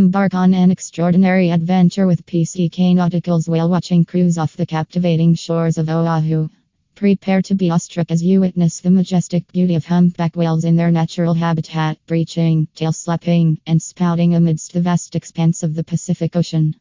Embark on an extraordinary adventure with PCK Nauticals whale watching cruise off the captivating shores of Oahu. Prepare to be awestruck as you witness the majestic beauty of humpback whales in their natural habitat, breaching, tail slapping, and spouting amidst the vast expanse of the Pacific Ocean.